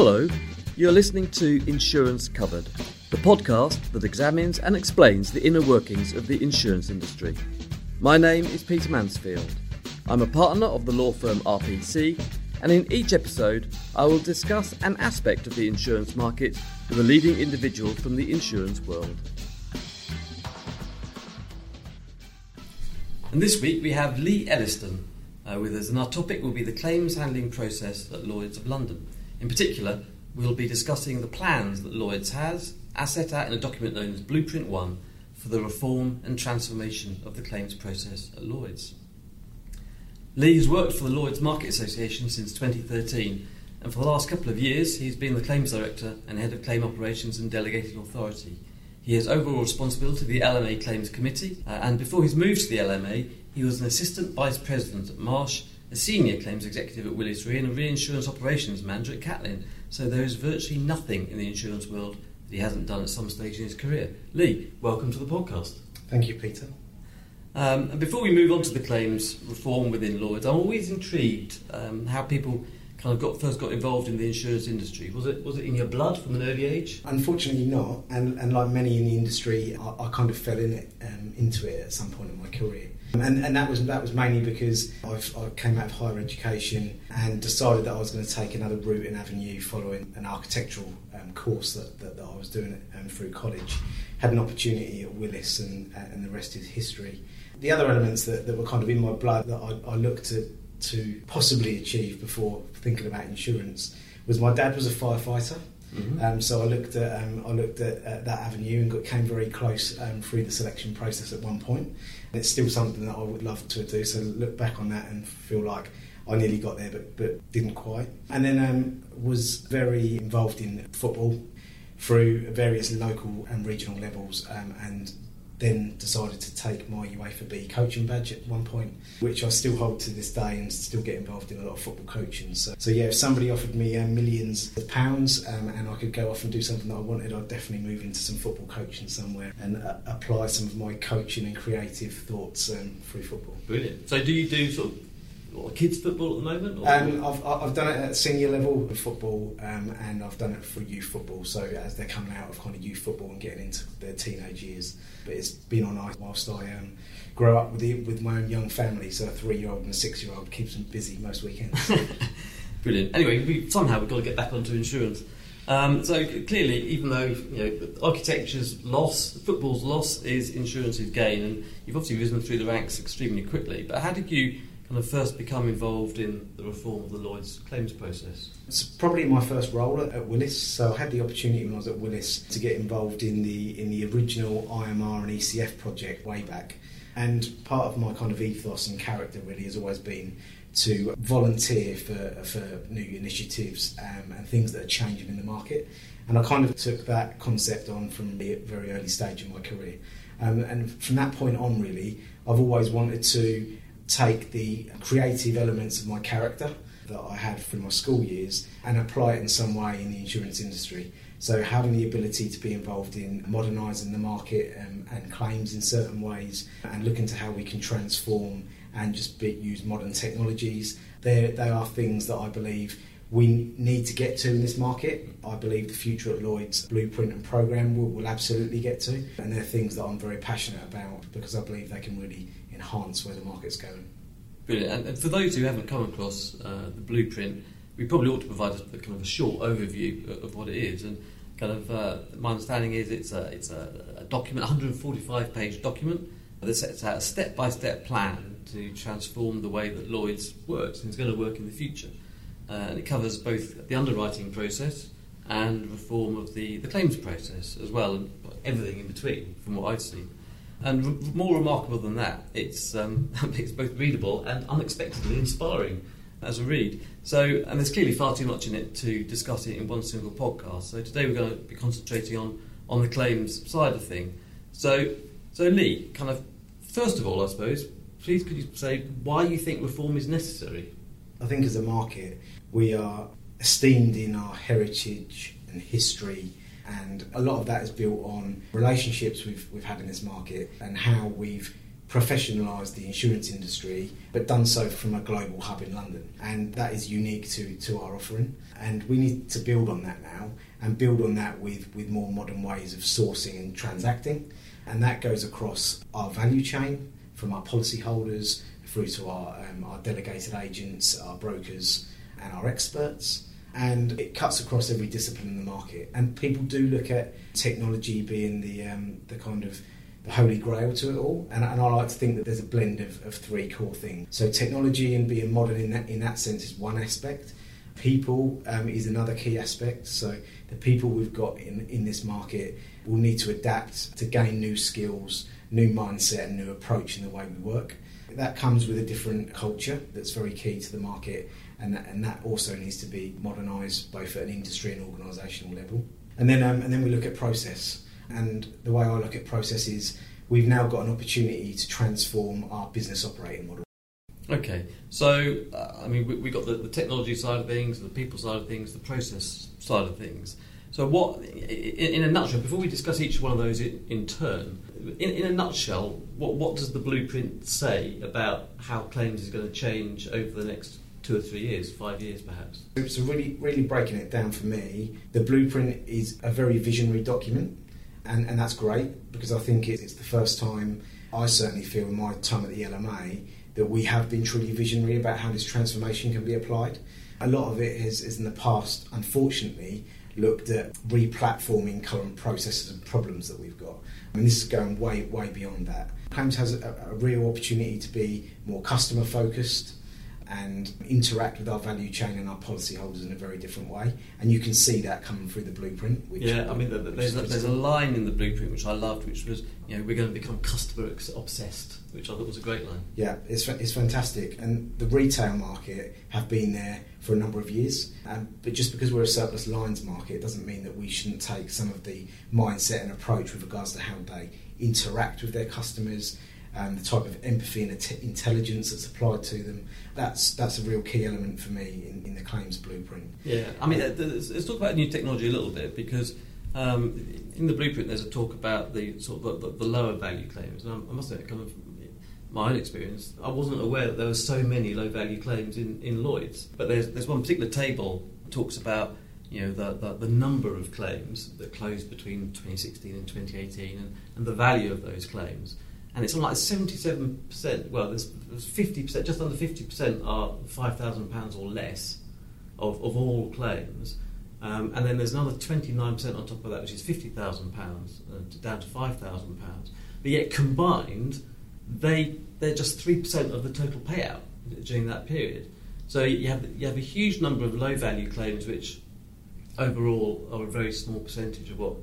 Hello, you're listening to Insurance Covered, the podcast that examines and explains the inner workings of the insurance industry. My name is Peter Mansfield. I'm a partner of the law firm RPC, and in each episode, I will discuss an aspect of the insurance market with a leading individual from the insurance world. And this week we have Lee Elliston uh, with us, and our topic will be the claims handling process at Lloyd's of London. In particular, we'll be discussing the plans that Lloyd's has, as set out in a document known as Blueprint 1, for the reform and transformation of the claims process at Lloyd's. Lee has worked for the Lloyd's Market Association since 2013, and for the last couple of years he's been the Claims Director and Head of Claim Operations and Delegated Authority. He has overall responsibility for the LMA Claims Committee, uh, and before his move to the LMA, he was an Assistant Vice President at Marsh, a Senior Claims Executive at Willis Re, and a Reinsurance Operations Manager at Catlin. So there is virtually nothing in the insurance world that he hasn't done at some stage in his career. Lee, welcome to the podcast. Thank you, Peter. Um, and before we move on to the claims reform within Lloyd's, I'm always intrigued um, how people kind of got first got involved in the insurance industry. Was it was it in your blood from an early age? Unfortunately, not. And, and like many in the industry, I, I kind of fell in it um, into it at some point in my career. And, and that was that was mainly because I've, I came out of higher education and decided that I was going to take another route and avenue following an architectural um, course that, that, that, I was doing um, through college. Had an opportunity at Willis, and, and the rest is history. The other elements that, that were kind of in my blood that I, I looked to to possibly achieve before thinking about insurance was my dad was a firefighter. Mm-hmm. Um, so I looked at um, I looked at uh, that avenue and got, came very close um, through the selection process at one point. And it's still something that I would love to do. So look back on that and feel like I nearly got there, but but didn't quite. And then um, was very involved in football through various local and regional levels, um, and then decided to take my UEFA B coaching badge at one point, which I still hold to this day and still get involved in a lot of football coaching. So, so yeah, if somebody offered me uh, millions of pounds um, and I could go off and do something that I wanted, I'd definitely move into some football coaching somewhere and uh, apply some of my coaching and creative thoughts um, through football. Brilliant. So, do you do sort of kids football at the moment? Um, I've, I've done it at senior level football, um, and I've done it for youth football. So as they're coming out of kind of youth football and getting into their teenage years, but it's been on ice whilst I um, grow up with the, with my own young family. So a three-year-old and a six-year-old keeps them busy most weekends. Brilliant. Anyway, we, somehow we've got to get back onto insurance. Um, so clearly, even though you know architecture's loss, football's loss is insurance's gain, and you've obviously risen through the ranks extremely quickly. But how did you kind of first become involved in the reform of the Lloyd's claims process? It's probably my first role at, Willis. So I had the opportunity when I was at Willis to get involved in the in the original IMR and ECF project way back. And part of my kind of ethos and character really has always been to volunteer for, for new initiatives um, and things that are changing in the market. And I kind of took that concept on from the very early stage of my career. Um, and from that point on, really, I've always wanted to take the creative elements of my character that I had from my school years and apply it in some way in the insurance industry. So having the ability to be involved in modernising the market and, and, claims in certain ways and looking to how we can transform and just be, use modern technologies, they are things that I believe we need to get to in this market. I believe the future at Lloyd's blueprint and program will, will absolutely get to, and they're things that I'm very passionate about because I believe they can really enhance where the market's going. Brilliant. And, for those who haven't come across uh, the blueprint, we probably ought to provide a, kind of a short overview of, of what it is. And kind of uh, my understanding is it's a it's a, a document, 145 page document that sets out a step by step plan to transform the way that Lloyd's works and is going to work in the future. Uh, and it covers both the underwriting process and reform of the, the claims process as well, and everything in between, from what I've seen. And r- more remarkable than that, it's, um, it's both readable and unexpectedly inspiring as a read. So, and there's clearly far too much in it to discuss it in one single podcast. So today we're going to be concentrating on, on the claims side of thing. So, so Lee, kind of first of all, I suppose, please could you say why you think reform is necessary? I think as a market, we are esteemed in our heritage and history and a lot of that is built on relationships we've, we've had in this market and how we've professionalised the insurance industry, but done so from a global hub in London. And that is unique to, to our offering. And we need to build on that now and build on that with, with more modern ways of sourcing and transacting. And that goes across our value chain from our policyholders through to our, um, our delegated agents, our brokers, and our experts. And it cuts across every discipline in the market. And people do look at technology being the, um, the kind of the holy grail to it all. And, and, I like to think that there's a blend of, of three core things. So technology and being modern in that, in that sense is one aspect. People um, is another key aspect. So the people we've got in, in this market will need to adapt to gain new skills, new mindset, and new approach in the way we work. That comes with a different culture that's very key to the market, and that, and that also needs to be modernised both at an industry and organisational level. And then, um, and then we look at process. And the way I look at process is we've now got an opportunity to transform our business operating model. Okay, so uh, I mean, we, we got the, the, technology side of things, the people side of things, the process side of things. So, what, in, a nutshell, before we discuss each one of those in, turn, in, in, a nutshell, what, what does the blueprint say about how claims is going to change over the next two or three years, five years perhaps? So, really, really breaking it down for me, the blueprint is a very visionary document, and, and that's great because I think it's the first time I certainly feel in my time at the LMA that we have been truly visionary about how this transformation can be applied. A lot of it has, is in the past, unfortunately, looked at re-platforming current processes and problems that we've got. I mean, this is going way, way beyond that. Claims has a, a real opportunity to be more customer focused, and interact with our value chain and our policyholders in a very different way. And you can see that coming through the blueprint. yeah, I mean, there's a, there's a line in the blueprint which I loved, which was, you know, we're going to become customer obsessed, which I thought was a great line. Yeah, it's, it's fantastic. And the retail market have been there for a number of years. Um, but just because we're a surplus lines market doesn't mean that we shouldn't take some of the mindset and approach with regards to how they interact with their customers um, the type of empathy and intelligence that's applied to them. That's that's a real key element for me in, in the claims blueprint. Yeah, I mean, uh, let's talk about new technology a little bit because um, in the blueprint there's a talk about the sort of the, the, lower value claims. And I, I must say, kind of my own experience, I wasn't aware that there were so many low value claims in, in Lloyd's. But there's there's one particular table that talks about you know the, the, the, number of claims that closed between 2016 and 2018 and, and the value of those claims and it's on like 77%, well, there's, 50%, just under 50% are £5,000 or less of, of all claims. Um, and then there's another 29% on top of that, which is £50,000 uh, down to £5,000. But yet combined, they, they're just 3% of the total payout during that period. So you have, you have a huge number of low value claims, which overall are a very small percentage of what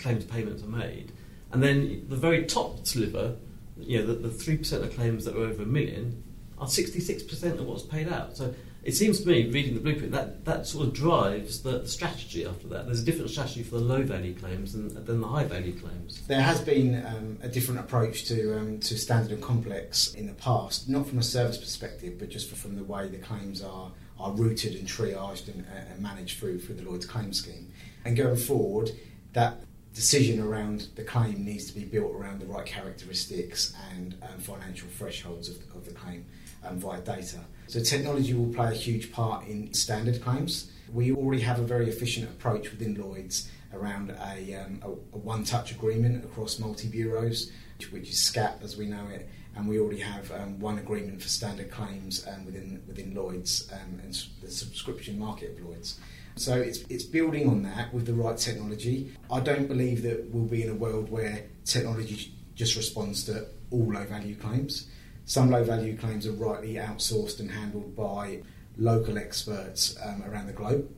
claims payments are made. And then the very top sliver, you know, the, the 3% of claims that are over a million are 66% of what's paid out. So it seems to me, reading the blueprint, that, that sort of drives the, the strategy after that. There's a different strategy for the low value claims than, than the high value claims. There has been um, a different approach to, um, to standard and complex in the past, not from a service perspective, but just from the way the claims are, are routed and triaged and, uh, and managed through, through the Lloyd's claim scheme. And going forward, that decision around the claim needs to be built around the right characteristics and um, financial thresholds of, of the claim um, via data. So technology will play a huge part in standard claims. We already have a very efficient approach within Lloyd's around a, um, a, a one-touch agreement across multi-bureaus, which is SCAP as we know it, and we already have um, one agreement for standard claims um, within within Lloyd's um, and the subscription market of Lloyd's. So it's, it's building on that with the right technology. I don't believe that we'll be in a world where technology just responds to all low value claims. Some low value claims are rightly outsourced and handled by local experts um, around the globe,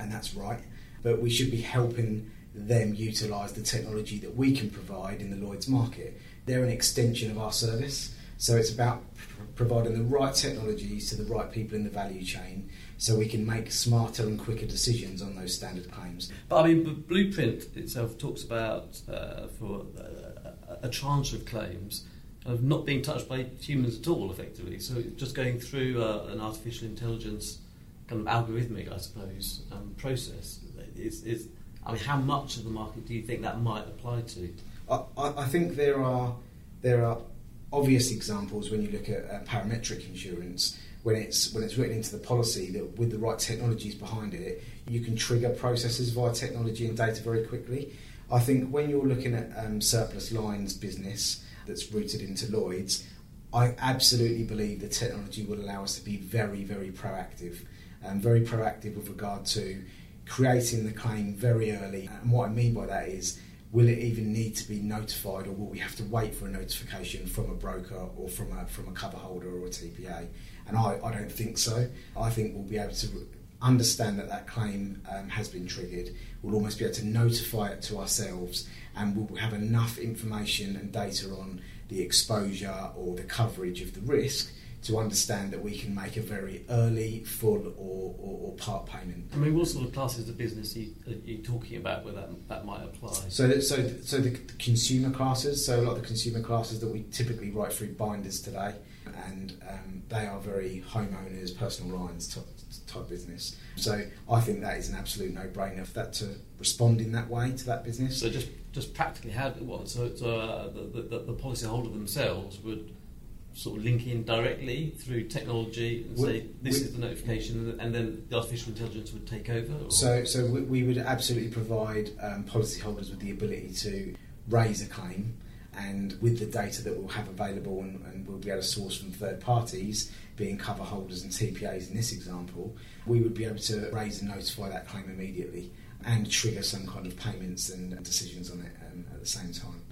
and that's right. But we should be helping them utilise the technology that we can provide in the Lloyd's market. They're an extension of our service, so it's about providing the right technologies to the right people in the value chain so we can make smarter and quicker decisions on those standard claims. But I mean, blueprint itself talks about uh, for uh, a tranche of claims of not being touched by humans at all, effectively. So just going through uh, an artificial intelligence kind of algorithmic, I suppose, um, process. Is, is, I mean, how much of the market do you think that might apply to? I, I think there are there are obvious examples when you look at uh, parametric insurance when it's when it's written into the policy that with the right technologies behind it, you can trigger processes via technology and data very quickly. I think when you're looking at um, surplus lines business that's routed into Lloyd's, I absolutely believe the technology will allow us to be very, very proactive, and very proactive with regard to creating the claim very early. And what I mean by that is will it even need to be notified or will we have to wait for a notification from a broker or from a, from a cover holder or a TPA? And I, I don't think so. I think we'll be able to understand that that claim um, has been triggered. We'll almost be able to notify it to ourselves and we'll have enough information and data on the exposure or the coverage of the risk to understand that we can make a very early, full, or, or, or part payment. I mean, what sort of classes of business are you, are you talking about where that, that might apply? So, so, so the consumer classes, so a lot of the consumer classes that we typically write through binders today, and um, they are very homeowners, personal lines type, type business. So I think that is an absolute no-brainer for that to respond in that way to that business. So just just practically, how what? So, so uh, the, the, the policyholder themselves would sort of link in directly through technology and we, say this we, is the notification, and then the artificial intelligence would take over? Or? So, so we, we would absolutely provide um, policyholders with the ability to raise a claim, and with the data that we'll have available and, and we'll be able to source from third parties, being cover holders and TPAs in this example, we would be able to raise and notify that claim immediately and trigger some kind of payments and decisions on it um, at the same time.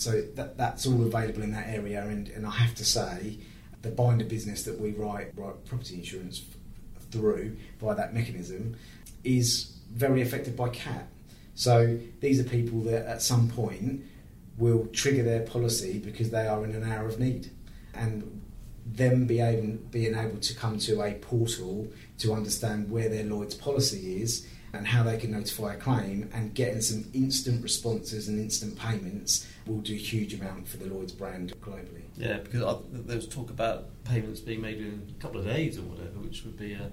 So that, that's all available in that area, and, and I have to say, the binder business that we write, write property insurance through by that mechanism is very affected by CAT. So these are people that at some point will trigger their policy because they are in an hour of need. And them being, being able to come to a portal to understand where their Lloyd's policy is and how they can notify a claim and getting some instant responses and instant payments will do a huge amount for the Lloyd's brand globally. Yeah, because I, there was talk about payments being made in a couple of days or whatever, which would be a, uh,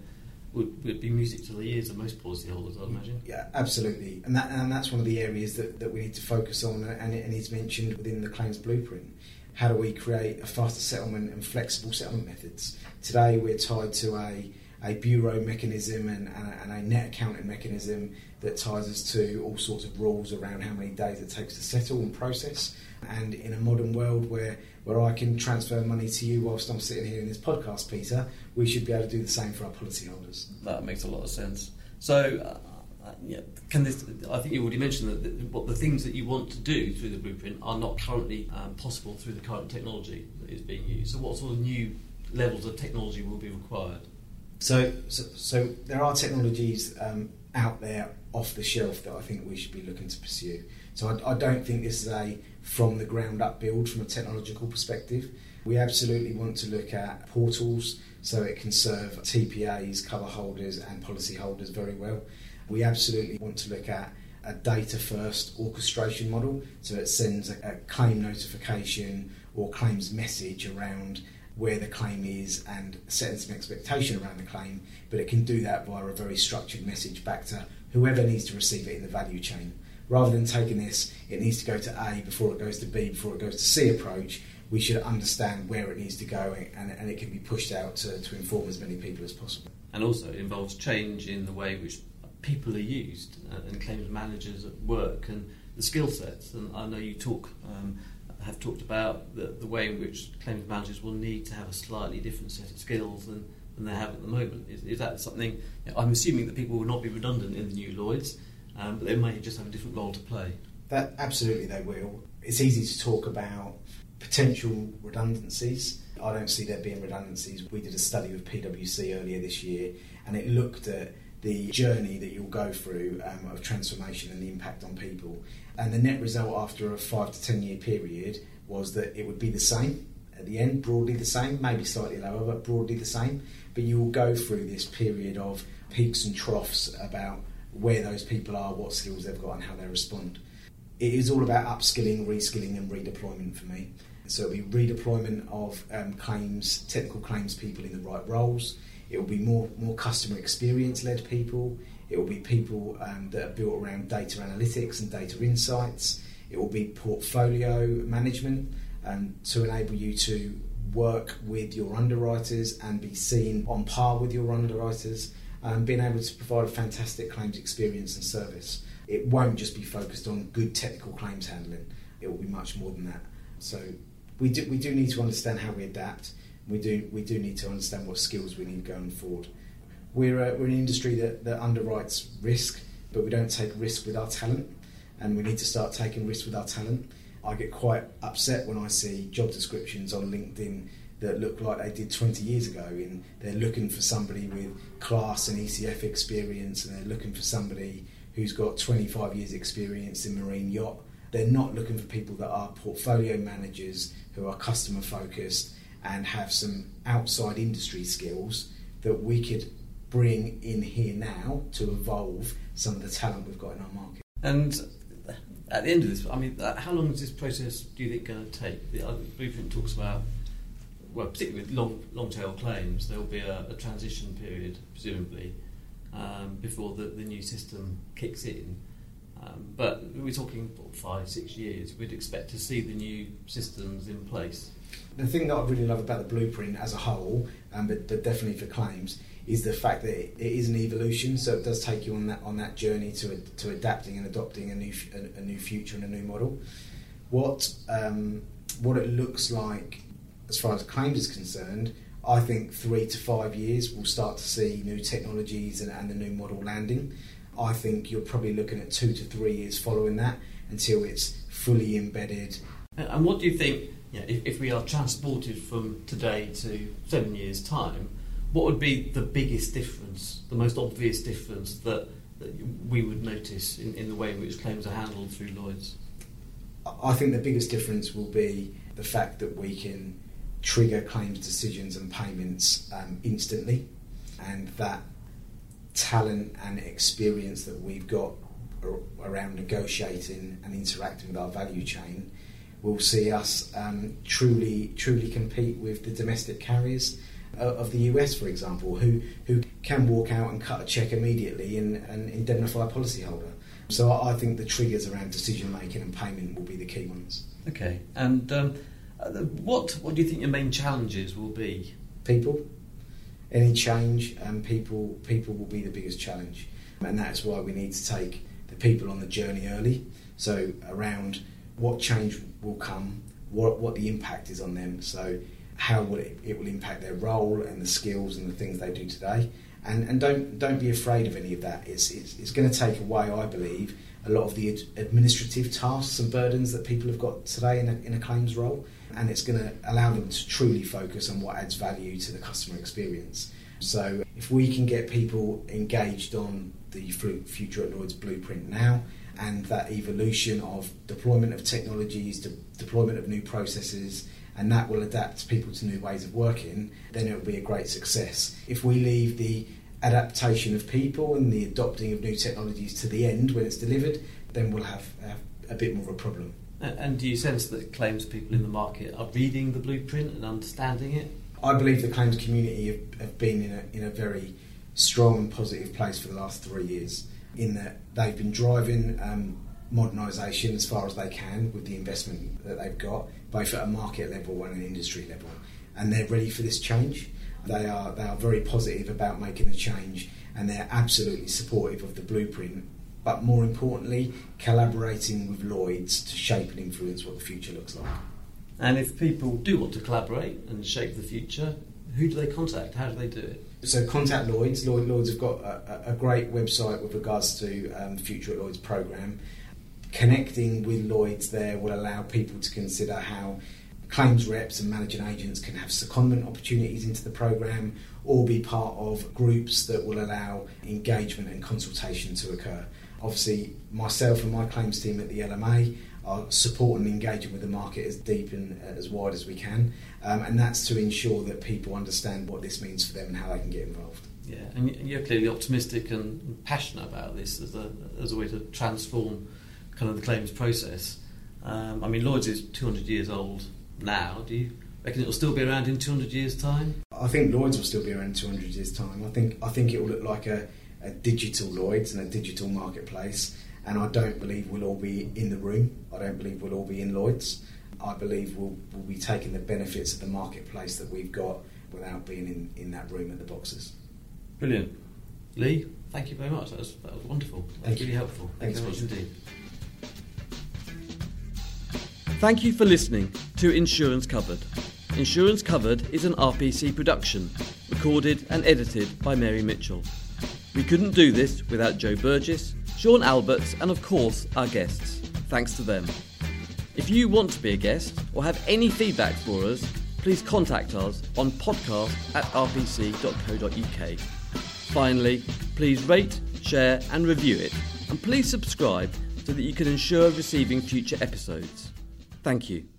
would, would be music to the ears of most policyholders, I'd imagine. Yeah, absolutely, and that and that's one of the areas that, that we need to focus on, and, and it's mentioned within the claims blueprint. How do we create a faster settlement and flexible settlement methods? Today, we're tied to a a bureau mechanism and, and, a, and, a, net accounting mechanism that ties us to all sorts of rules around how many days it takes to settle and process. And in a modern world where, where I can transfer money to you whilst I'm sitting here in this podcast, Peter, we should be able to do the same for our policyholders. That makes a lot of sense. So, uh, yeah, can this? I think you already mentioned that the, what the things that you want to do through the blueprint are not currently um, possible through the current technology that is being used. So, what sort of new levels of technology will be required? So, so, so there are technologies um, out there off the shelf that I think we should be looking to pursue. So I, I, don't think this is a from the ground up build from a technological perspective. We absolutely want to look at portals so it can serve TPAs, cover holders, and policy holders very well. We absolutely want to look at a data first orchestration model so it sends a, a claim notification or claims message around where the claim is and setting some expectation around the claim, but it can do that via a very structured message back to whoever needs to receive it in the value chain. Rather than taking this, it needs to go to A before it goes to B, before it goes to C approach, we should understand where it needs to go and, and it can be pushed out to, to inform as many people as possible. And also, it involves change in the way which people are used uh, and claims managers at work and the skill sets. And I know you talk um, have talked about the, the way in which claims managers will need to have a slightly different set of skills than, than they have at the moment. Is, is that something? You know, I'm assuming that people will not be redundant in the new Lloyd's, um, but they may just have a different role to play. That absolutely they will. It's easy to talk about potential redundancies. I don't see there being redundancies. We did a study with PwC earlier this year, and it looked at the journey that you'll go through um, of transformation and the impact on people. And the net result after a five to ten year period was that it would be the same at the end, broadly the same, maybe slightly lower, but broadly the same. But you will go through this period of peaks and troughs about where those people are, what skills they've got, and how they respond. It is all about upskilling, reskilling, and redeployment for me. So it'll be redeployment of um, claims, technical claims people in the right roles. It will be more more customer experience led people. It will be people um, that are built around data analytics and data insights. It will be portfolio management um, to enable you to work with your underwriters and be seen on par with your underwriters, and being able to provide a fantastic claims experience and service. It won't just be focused on good technical claims handling. It will be much more than that. So we do we do need to understand how we adapt. We do we do need to understand what skills we need going forward. We're a, we're an industry that, that underwrites risk, but we don't take risk with our talent, and we need to start taking risks with our talent. I get quite upset when I see job descriptions on LinkedIn that look like they did 20 years ago. And they're looking for somebody with class and ECF experience, and they're looking for somebody who's got 25 years experience in marine yacht. They're not looking for people that are portfolio managers who are customer focused and have some outside industry skills that we could bring in here now to evolve some of the talent we've got in our market. And at the end of this, I mean, uh, how long is this process do you think going to take? The blueprint talks about, well, particularly with long long tail claims, there will be a, a transition period, presumably, um, before the, the new system kicks in. Um, but we're talking five, six years. We'd expect to see the new systems in place. The thing that I really love about the blueprint as a whole, um, but, but definitely for claims, is the fact that it, it is an evolution. So it does take you on that on that journey to to adapting and adopting a new a, a new future and a new model. What um, what it looks like as far as claims is concerned, I think three to five years we'll start to see new technologies and, and the new model landing. I think you're probably looking at two to three years following that until it's fully embedded. And what do you think? You know, if, if we are transported from today to seven years' time, what would be the biggest difference, the most obvious difference that, that we would notice in, in the way in which claims are handled through Lloyd's? I think the biggest difference will be the fact that we can trigger claims decisions and payments um, instantly, and that talent and experience that we've got around negotiating and interacting with our value chain will see us um, truly truly compete with the domestic carriers of the US, for example, who, who can walk out and cut a check immediately and, and indemnify a policyholder. So I think the triggers around decision making and payment will be the key ones. Okay, and um, uh, what what do you think your main challenges will be? People, any change, and um, people people will be the biggest challenge, and that's why we need to take the people on the journey early. So around what change will come, what what the impact is on them. So how will it, it will impact their role and the skills and the things they do today. And, and don't don't be afraid of any of that. It's, it's, it's going to take away, I believe, a lot of the ad- administrative tasks and burdens that people have got today in a, in a claims role, and it's going to allow them to truly focus on what adds value to the customer experience. So if we can get people engaged on the Future at Lloyd's blueprint now, and that evolution of deployment of technologies, de- deployment of new processes, and that will adapt people to new ways of working, then it will be a great success. If we leave the adaptation of people and the adopting of new technologies to the end when it's delivered, then we'll have, have a bit more of a problem. And do you sense that claims people in the market are reading the blueprint and understanding it? I believe the claims community have, have been in a, in a very strong and positive place for the last three years, in that they've been driving um, modernisation as far as they can with the investment that they've got, both at a market level and an industry level. And they're ready for this change. They are, they are very positive about making the change and they're absolutely supportive of the blueprint. But more importantly, collaborating with Lloyd's to shape and influence what the future looks like. And if people do want to collaborate and shape the future, who do they contact? How do they do it? So contact Lloyd's. Lloyd's have got a, a great website with regards to um, the Future at Lloyd's program connecting with Lloyd's there will allow people to consider how claims reps and managing agents can have secondment opportunities into the program or be part of groups that will allow engagement and consultation to occur. Obviously, myself and my claims team at the LMA are supporting and engaging with the market as deep and as wide as we can, um, and that's to ensure that people understand what this means for them and how they can get involved. Yeah, and you're clearly optimistic and passionate about this as a, as a way to transform kind of the claims process. Um, I mean, Lloyd's is 200 years old now. Do you reckon it will still be around in 200 years' time? I think Lloyd's will still be around 200 years' time. I think I think it will look like a, a digital Lloyd's and a digital marketplace. And I don't believe we'll all be in the room. I don't believe we'll all be in Lloyd's. I believe we'll, we'll be taking the benefits of the marketplace that we've got without being in, in that room at the boxes. Brilliant. Lee, thank you very much. That was, that was wonderful. That was Thank really you. helpful. Thank Thanks, you very much indeed. Thank you for listening to Insurance Covered. Insurance Covered is an RPC production, recorded and edited by Mary Mitchell. We couldn't do this without Joe Burgess, Sean Alberts, and of course our guests. Thanks to them. If you want to be a guest or have any feedback for us, please contact us on podcast at rpc.co.uk. Finally, please rate, share, and review it, and please subscribe so that you can ensure receiving future episodes. Thank you.